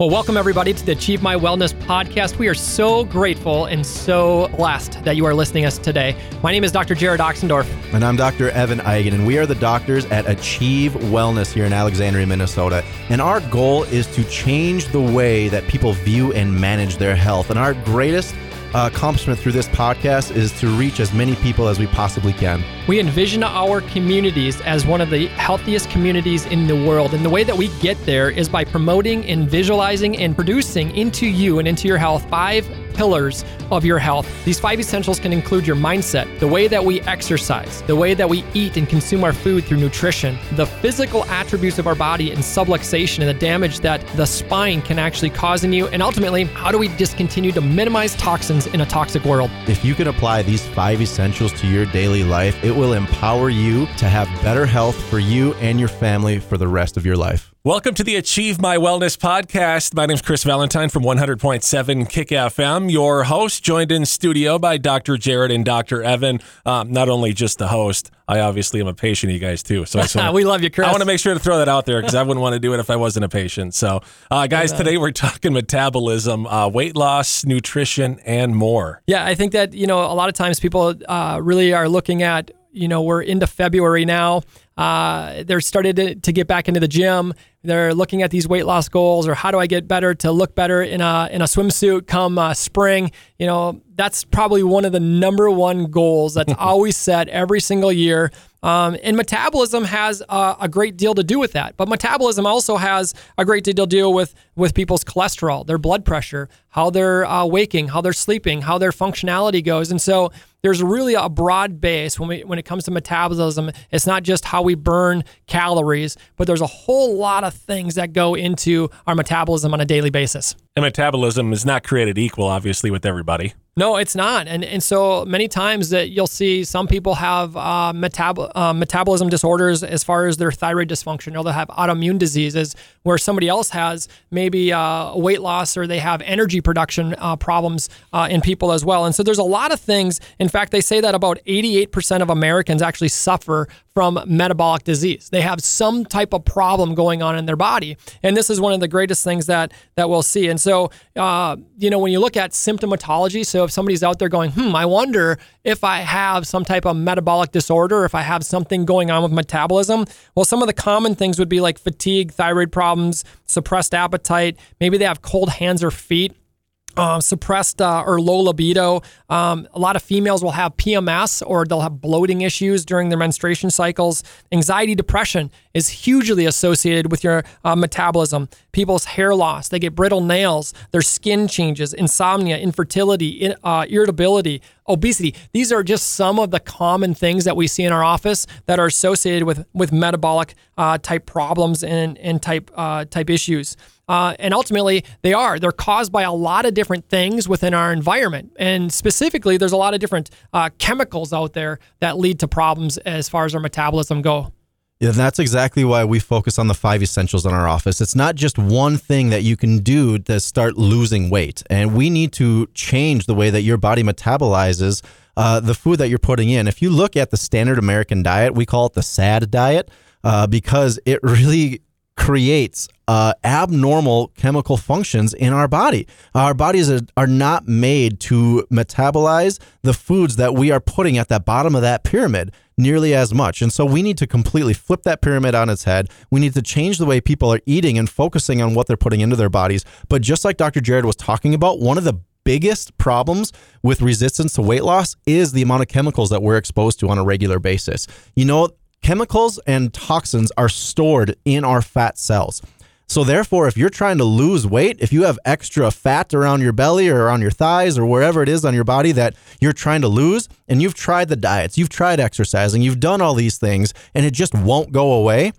Well, welcome everybody to the Achieve My Wellness podcast. We are so grateful and so blessed that you are listening to us today. My name is Dr. Jerod Oxendorf. And I'm Dr. Evan Eigen, and we are the doctors at Achieve Wellness here in Alexandria, Minnesota. And our goal is to change the way that people view and manage their health. And our greatest Uh, accomplishment through this podcast is to reach as many people as we possibly can. We envision our communities as one of the healthiest communities in the world. And the way that we get there is by promoting and visualizing and producing into you and into your health five pillars of your health. These five essentials can include your mindset, the way that we exercise, the way that we eat and consume our food through nutrition, the physical attributes of our body and subluxation and the damage that the spine can actually cause in you, and ultimately, how do we just continue to minimize toxins in a toxic world? If you can apply these five essentials to your daily life, it will empower you to have better health for you and your family for the rest of your life. Welcome to the Achieve My Wellness podcast. My name is Chris Valentine from 100.7 Kick FM, your host, joined in studio by Dr. Jerod and Dr. Evan. Um, not only just the host, I obviously am a patient of you guys too. So I we love you, Chris. I want to make sure to throw that out there because I wouldn't want to do it if I wasn't a patient. So, uh, guys, today we're talking metabolism, uh, weight loss, nutrition, and more. Yeah, I think that, you know, a lot of times people uh, really are looking at, you know, we're into February now. Uh, they're started to, to, get back into the gym. They're looking at these weight loss goals, or how do I get better to look better in a in a swimsuit come uh, spring? You know, that's probably one of the number one goals that's always set every single year. Um, and metabolism has a, a, great deal to do with that. But metabolism also has a great deal to deal with with people's cholesterol, their blood pressure, how they're uh, waking, how they're sleeping, how their functionality goes. And so there's really a broad base when we when it comes to metabolism. It's not just how we burn calories, but there's a whole lot of things that go into our metabolism on a daily basis. And metabolism is not created equal, obviously, with everybody. No, it's not, and and so many times that you'll see some people have uh, uh, metabolism disorders as far as their thyroid dysfunction, or they'll have autoimmune diseases where somebody else has maybe uh, weight loss or they have energy production uh, problems uh, in people as well. And so there's a lot of things. In fact, they say that about 88% of Americans actually suffer from metabolic disease. They have some type of problem going on in their body, and this is one of the greatest things that that we'll see. And so, uh, you know, when you look at symptomatology, so if somebody's out there going, "Hmm, I wonder if I have some type of metabolic disorder, if I have something going on with metabolism," well, some of the common things would be like fatigue, thyroid problems, suppressed appetite. Maybe they have cold hands or feet uh, suppressed uh, or low libido. Um, a lot of females will have PMS or they'll have bloating issues during their menstruation cycles. Anxiety, depression is hugely associated with your uh, metabolism. People's hair loss, they get brittle nails, their skin changes, insomnia, infertility, uh, irritability, obesity. These are just some of the common things that we see in our office that are associated with with metabolic uh, type problems and and type uh, type issues. Uh, and ultimately, they are. They're caused by a lot of different things within our environment. And specifically, there's a lot of different uh, chemicals out there that lead to problems as far as our metabolism go. Yeah, that's exactly why we focus on the five essentials in our office. It's not just one thing that you can do to start losing weight. And we need to change the way that your body metabolizes uh, the food that you're putting in. If you look at the standard American diet, we call it the SAD diet uh, because it really creates uh, abnormal chemical functions in our body. Our bodies are, are not made to metabolize the foods that we are putting at the bottom of that pyramid nearly as much. And so we need to completely flip that pyramid on its head. We need to change the way people are eating and focusing on what they're putting into their bodies. But just like Dr. Jerod was talking about, one of the biggest problems with resistance to weight loss is the amount of chemicals that we're exposed to on a regular basis. You know, chemicals and toxins are stored in our fat cells. So, therefore, if you're trying to lose weight, if you have extra fat around your belly or on your thighs or wherever it is on your body that you're trying to lose, and you've tried the diets, you've tried exercising, you've done all these things, and it just won't go away,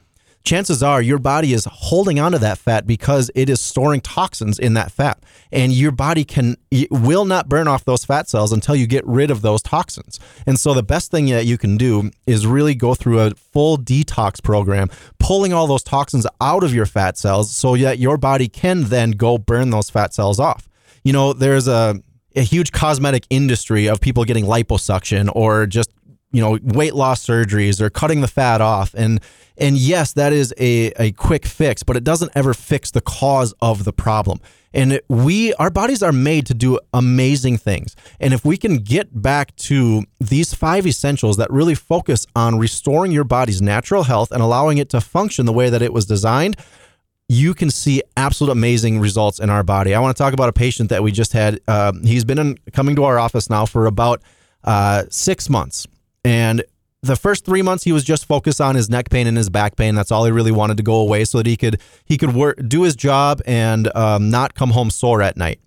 chances are your body is holding onto that fat because it is storing toxins in that fat. And your body can will not burn off those fat cells until you get rid of those toxins. And so the best thing that you can do is really go through a full detox program pulling all those toxins out of your fat cells so that your body can then go burn those fat cells off. You know there's a a huge cosmetic industry of people getting liposuction or just you know weight loss surgeries or cutting the fat off and and yes that is a, a quick fix but it doesn't ever fix the cause of the problem and it, we our bodies are made to do amazing things and if we can get back to these five essentials that really focus on restoring your body's natural health and allowing it to function the way that it was designed you can see absolute amazing results in our body. I want to talk about a patient that we just had. Uh, he's been in, coming to our office now for about uh, six months. And the first three months he was just focused on his neck pain and his back pain. That's all he really wanted to go away so that he could he could work do his job and um, not come home sore at night.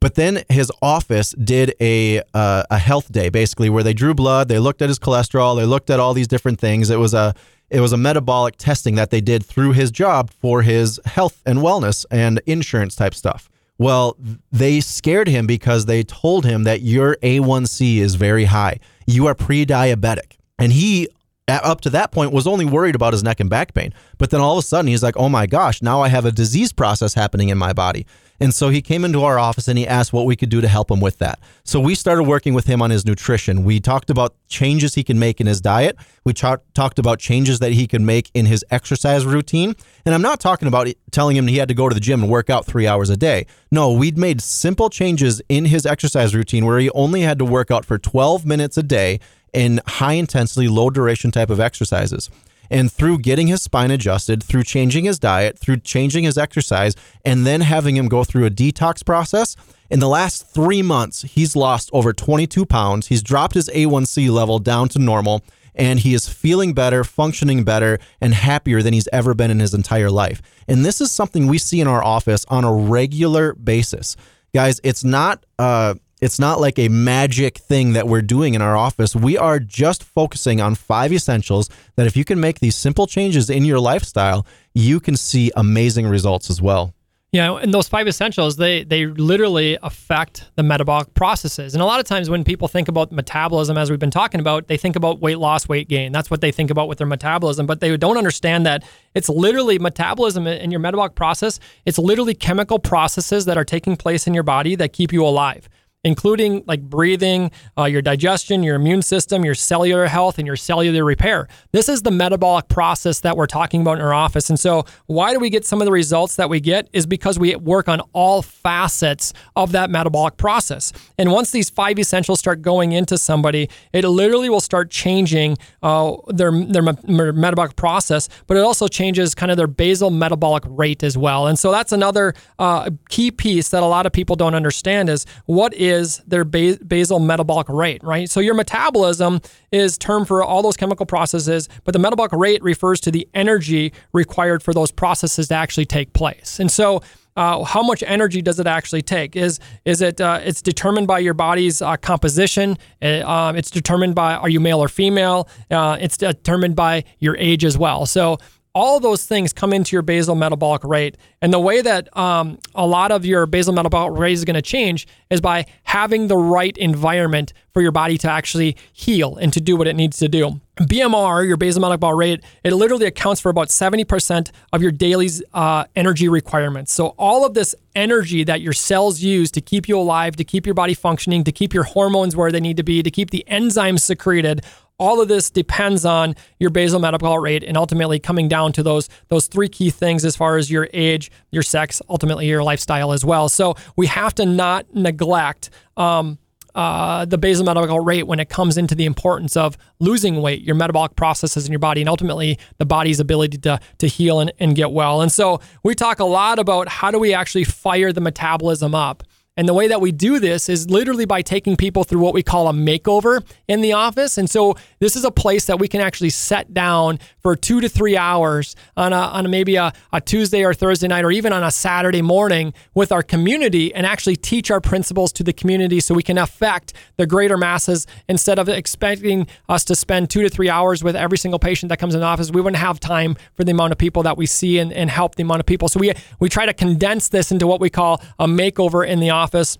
But then his office did a uh, a health day basically where they drew blood, they looked at his cholesterol, they looked at all these different things. It was a it was a metabolic testing that they did through his job for his health and wellness and insurance type stuff. Well, they scared him because they told him that your A1C is very high. You are pre diabetic. And he, up to that point, was only worried about his neck and back pain. But then all of a sudden, he's like, oh my gosh, now I have a disease process happening in my body. And so he came into our office and he asked what we could do to help him with that. So we started working with him on his nutrition. We talked about changes he can make in his diet. We talked about changes that he can make in his exercise routine. And I'm not talking about telling him he had to go to the gym and work out three hours a day. No, we'd made simple changes in his exercise routine where he only had to work out for 12 minutes a day in high intensity, low duration type of exercises. And through getting his spine adjusted, through changing his diet, through changing his exercise, and then having him go through a detox process, in the last three months, he's lost over 22 pounds. He's dropped his A1C level down to normal, and he is feeling better, functioning better, and happier than he's ever been in his entire life. And this is something we see in our office on a regular basis. Guys, it's not uh, it's not like a magic thing that we're doing in our office. We are just focusing on five essentials that if you can make these simple changes in your lifestyle, you can see amazing results as well. Yeah, and those five essentials, they they literally affect the metabolic processes. And a lot of times when people think about metabolism as we've been talking about, they think about weight loss, weight gain. That's what they think about with their metabolism, but they don't understand that it's literally metabolism in your metabolic process. It's literally chemical processes that are taking place in your body that keep you alive including like breathing, uh, your digestion, your immune system, your cellular health, and your cellular repair. This is the metabolic process that we're talking about in our office. And so, why do we get some of the results that we get? Is because we work on all facets of that metabolic process. And once these five essentials start going into somebody, it literally will start changing uh, their, their, metabolic process, but it also changes kind of their basal metabolic rate as well. And so, that's another uh, key piece that a lot of people don't understand is what is is their basal metabolic rate, right? So your metabolism is term for all those chemical processes, but the metabolic rate refers to the energy required for those processes to actually take place. And so uh, how much energy does it actually take? Is is it? Uh, it's determined by your body's uh, composition. Uh, um, it's determined by are you male or female. Uh, it's determined by your age as well. So all those things come into your basal metabolic rate. And the way that um, a lot of your basal metabolic rate is going to change is by having the right environment for your body to actually heal and to do what it needs to do. BMR, your basal metabolic rate, it literally accounts for about 70% of your daily uh, energy requirements. So, all of this energy that your cells use to keep you alive, to keep your body functioning, to keep your hormones where they need to be, to keep the enzymes secreted, all of this depends on your basal metabolic rate and ultimately coming down to those those three key things as far as your age, your sex, ultimately your lifestyle as well. So we have to not neglect um, uh, the basal metabolic rate when it comes into the importance of losing weight, your metabolic processes in your body, and ultimately the body's ability to, to heal and, and get well. And so we talk a lot about how do we actually fire the metabolism up. And the way that we do this is literally by taking people through what we call a makeover in the office. And so this is a place that we can actually set down for two to three hours on a, on a maybe a, a Tuesday or Thursday night or even on a Saturday morning with our community and actually teach our principles to the community so we can affect the greater masses instead of expecting us to spend two to three hours with every single patient that comes in the office. We wouldn't have time for the amount of people that we see and, and help the amount of people. So we, we try to condense this into what we call a makeover in the office office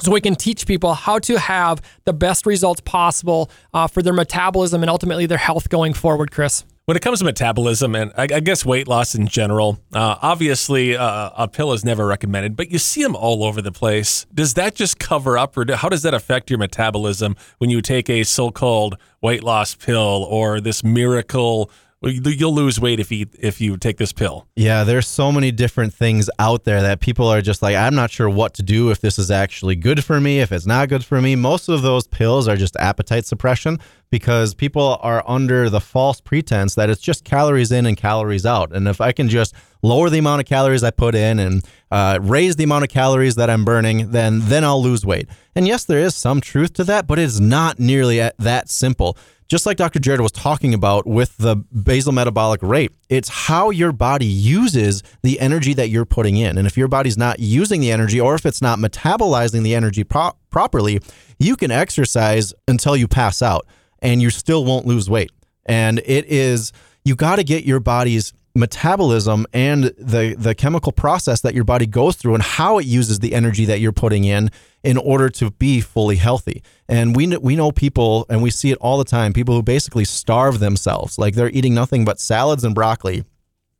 so we can teach people how to have the best results possible uh, for their metabolism and ultimately their health going forward, Chris. When it comes to metabolism and I, guess weight loss in general, uh, obviously uh, a pill is never recommended, but you see them all over the place. Does that just cover up, or how does that affect your metabolism when you take a so-called weight loss pill or this miracle? You'll lose weight if you if you take this pill. Yeah, there's so many different things out there that people are just like, I'm not sure what to do if this is actually good for me, if it's not good for me. Most of those pills are just appetite suppression because people are under the false pretense that it's just calories in and calories out. And if I can just lower the amount of calories I put in and uh, raise the amount of calories that I'm burning, then then I'll lose weight. And yes, there is some truth to that, but it's not nearly that simple just like Dr. Jerod was talking about with the basal metabolic rate, it's how your body uses the energy that you're putting in. And if your body's not using the energy or if it's not metabolizing the energy pro- properly, you can exercise until you pass out and you still won't lose weight. And it is, you got to get your body's metabolism and the the chemical process that your body goes through and how it uses the energy that you're putting in in order to be fully healthy. And we we know people and we see it all the time, people who basically starve themselves. Like they're eating nothing but salads and broccoli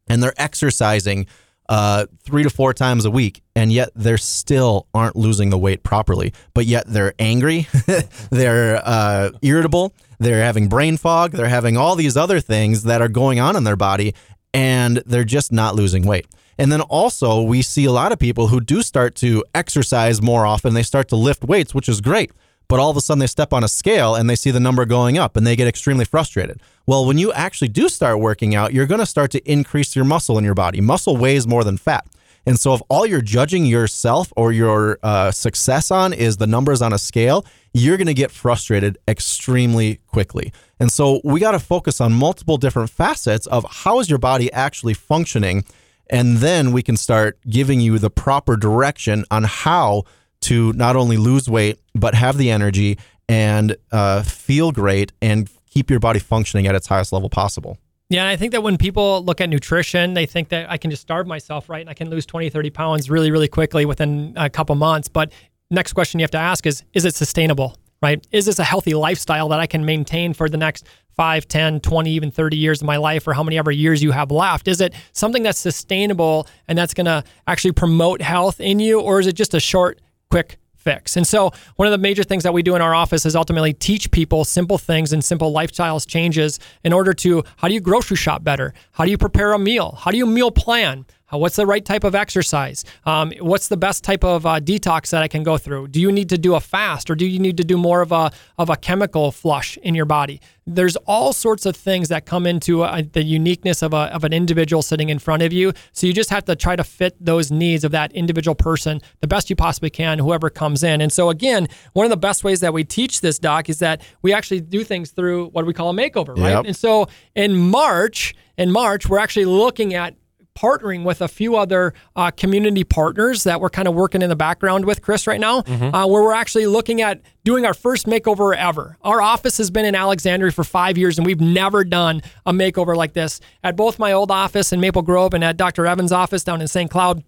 and they're exercising uh, three to four times a week, and yet they're still aren't losing the weight properly. But yet they're angry, they're uh, irritable, they're having brain fog, they're having all these other things that are going on in their body, and they're just not losing weight. And then also, we see a lot of people who do start to exercise more often. They start to lift weights, which is great. But all of a sudden, they step on a scale and they see the number going up and they get extremely frustrated. Well, when you actually do start working out, you're going to start to increase your muscle in your body. Muscle weighs more than fat. And so, if all you're judging yourself or your uh, success on is the numbers on a scale, you're going to get frustrated extremely quickly. And so, we got to focus on multiple different facets of how is your body actually functioning. And then we can start giving you the proper direction on how to not only lose weight, but have the energy and uh, feel great and keep your body functioning at its highest level possible. Yeah, I think that when people look at nutrition, they think that I can just starve myself, right? And I can lose 20, 30 pounds really, really quickly within a couple months. But next question you have to ask is is it sustainable, right? Is this a healthy lifestyle that I can maintain for the next 5, 10, 20, even 30 years of my life or how many ever years you have left? Is it something that's sustainable and that's going to actually promote health in you? Or is it just a short, quick And so, one of the major things that we do in our office is ultimately teach people simple things and simple lifestyles changes in order to how do you grocery shop better? How do you prepare a meal? How do you meal plan? What's the right type of exercise? Um, what's the best type of uh, detox that I can go through? Do you need to do a fast or do you need to do more of a of a chemical flush in your body? There's all sorts of things that come into uh, the uniqueness of, a, of an individual sitting in front of you. So you just have to try to fit those needs of that individual person the best you possibly can, whoever comes in. And so again, one of the best ways that we teach this doc is that we actually do things through what we call a makeover, right? Yep. And so in March, in March, we're actually looking at partnering with a few other uh, community partners that we're kind of working in the background with, Chris, right now, mm-hmm. uh, where we're actually looking at doing our first makeover ever. Our office has been in Alexandria for five years, and we've never done a makeover like this. At both my old office in Maple Grove and at Dr. Evans' office down in St. Cloud,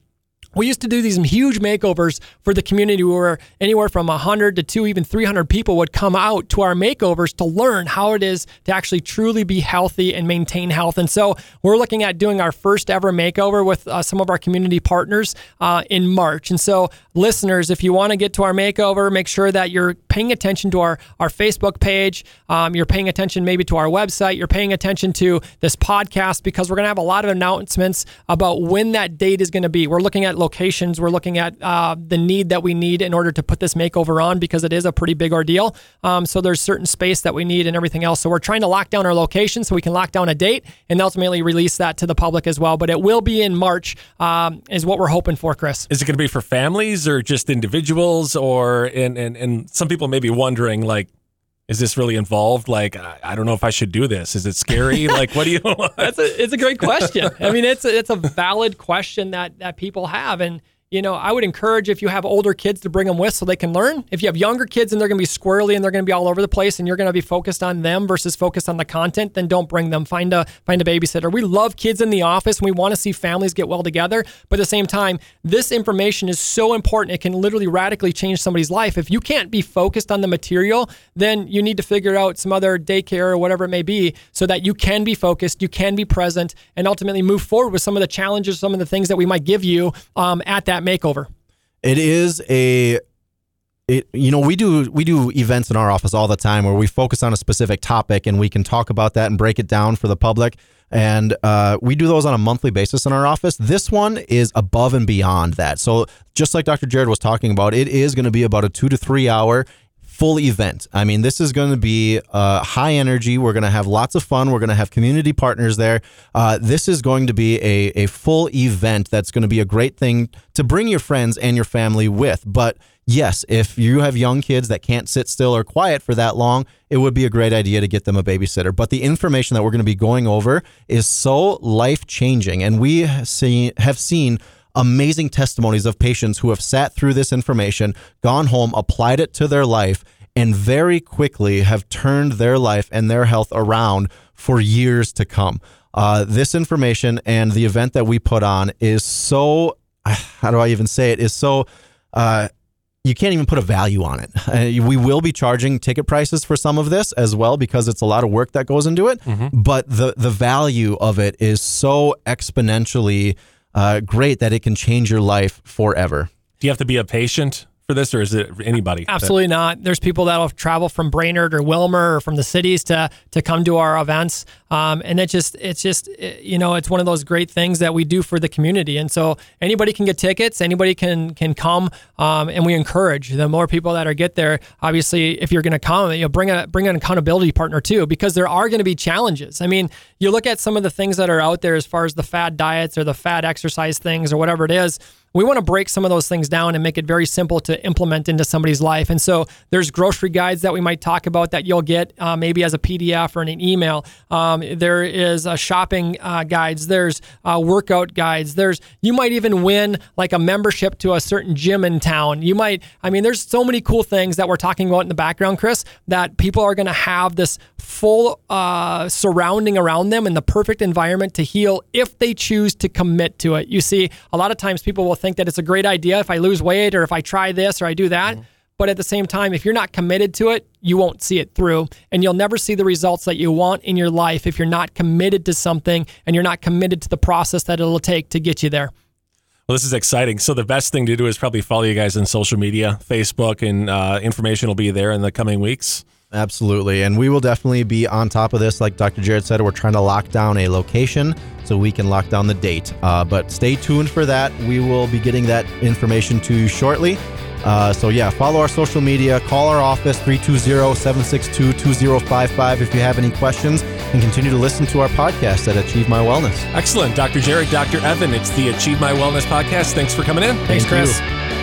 we used to do these huge makeovers for the community where anywhere from 100 to 2 even 300 people would come out to our makeovers to learn how it is to actually truly be healthy and maintain health. And so we're looking at doing our first ever makeover with uh, some of our community partners uh, in march. And so listeners if you want to get to our makeover make sure that you're paying attention to our, our facebook page um, you're paying attention maybe to our website you're paying attention to this podcast because we're going to have a lot of announcements about when that date is going to be we're looking at locations. We're looking at uh, the need that we need in order to put this makeover on because it is a pretty big ordeal. Um, so there's certain space that we need and everything else. So we're trying to lock down our location so we can lock down a date and ultimately release that to the public as well. But it will be in March, um, is what we're hoping for, Chris. Is it going to be for families or just individuals? Or and and and some people may be wondering like is this really involved? Like, I don't know if I should do this. Is it scary? like, what do you? That's a, it's a great question. I mean, it's a, it's a valid question that that people have, and you know, I would encourage if you have older kids to bring them with so they can learn. If you have younger kids and they're going to be squirrely and they're going to be all over the place and you're going to be focused on them versus focused on the content, then don't bring them. Find a find a babysitter. We love kids in the office and we want to see families get well together, but at the same time, this information is so important. It can literally radically change somebody's life. If you can't be focused on the material, then you need to figure out some other daycare or whatever it may be so that you can be focused, you can be present, and ultimately move forward with some of the challenges, some of the things that we might give you um, at that makeover. It is a it, you know we do we do events in our office all the time where we focus on a specific topic and we can talk about that and break it down for the public. And uh, we do those on a monthly basis in our office. This one is above and beyond that. So just like dr jerod was talking about it is going to be about a two to three hour full event. I mean, this is going to be uh, high energy. We're going to have lots of fun. We're going to have community partners there. Uh, this is going to be a, a full event that's going to be a great thing to bring your friends and your family with. But yes, if you have young kids that can't sit still or quiet for that long, it would be a great idea to get them a babysitter. But the information that we're going to be going over is so life changing. And we see, have seen amazing testimonies of patients who have sat through this information, gone home, applied it to their life, and very quickly have turned their life and their health around for years to come. Uh, this information and the event that we put on is so, how do I even say it, is so. Uh, you can't even put a value on it. Uh, we will be charging ticket prices for some of this as well because it's a lot of work that goes into it. Mm-hmm. But the the value of it is so exponentially uh, great that it can change your life forever. Do you have to be a patient for this, or is it anybody? Absolutely that- not. There's people that'll travel from Brainerd or Willmar or from the cities to to come to our events, um, and it just it's just you know it's one of those great things that we do for the community. And so anybody can get tickets, anybody can can come, um, and we encourage the more people that are get there. Obviously, if you're going to come, you know, bring a bring an accountability partner too, because there are going to be challenges. I mean, you look at some of the things that are out there as far as the fad diets or the fad exercise things or whatever it is we want to break some of those things down and make it very simple to implement into somebody's life. And so there's grocery guides that we might talk about that you'll get uh, maybe as a PDF or an email. Um, there is uh, shopping uh, guides. There's uh, workout guides. There's you might even win like a membership to a certain gym in town. You might. I mean, there's so many cool things that we're talking about in the background, Chris, that people are going to have this full uh, surrounding around them and the perfect environment to heal if they choose to commit to it. You see, a lot of times people will think that it's a great idea if I lose weight or if I try this or I do that. Mm-hmm. But at the same time, if you're not committed to it, you won't see it through. And you'll never see the results that you want in your life if you're not committed to something and you're not committed to the process that it'll take to get you there. Well, this is exciting. So the best thing to do is probably follow you guys on social media, Facebook, and uh, information will be there in the coming weeks. Absolutely. And we will definitely be on top of this. Like Dr. Jerod said, we're trying to lock down a location so we can lock down the date. Uh, but stay tuned for that. We will be getting that information to you shortly. Uh, so, yeah, follow our social media, call our office 320 762 2055 if you have any questions, and continue to listen to our podcast at Achieve My Wellness. Excellent. Dr. Jerod, Dr. Evan, it's the Achieve My Wellness podcast. Thanks for coming in. Thanks, Thank Chris. You.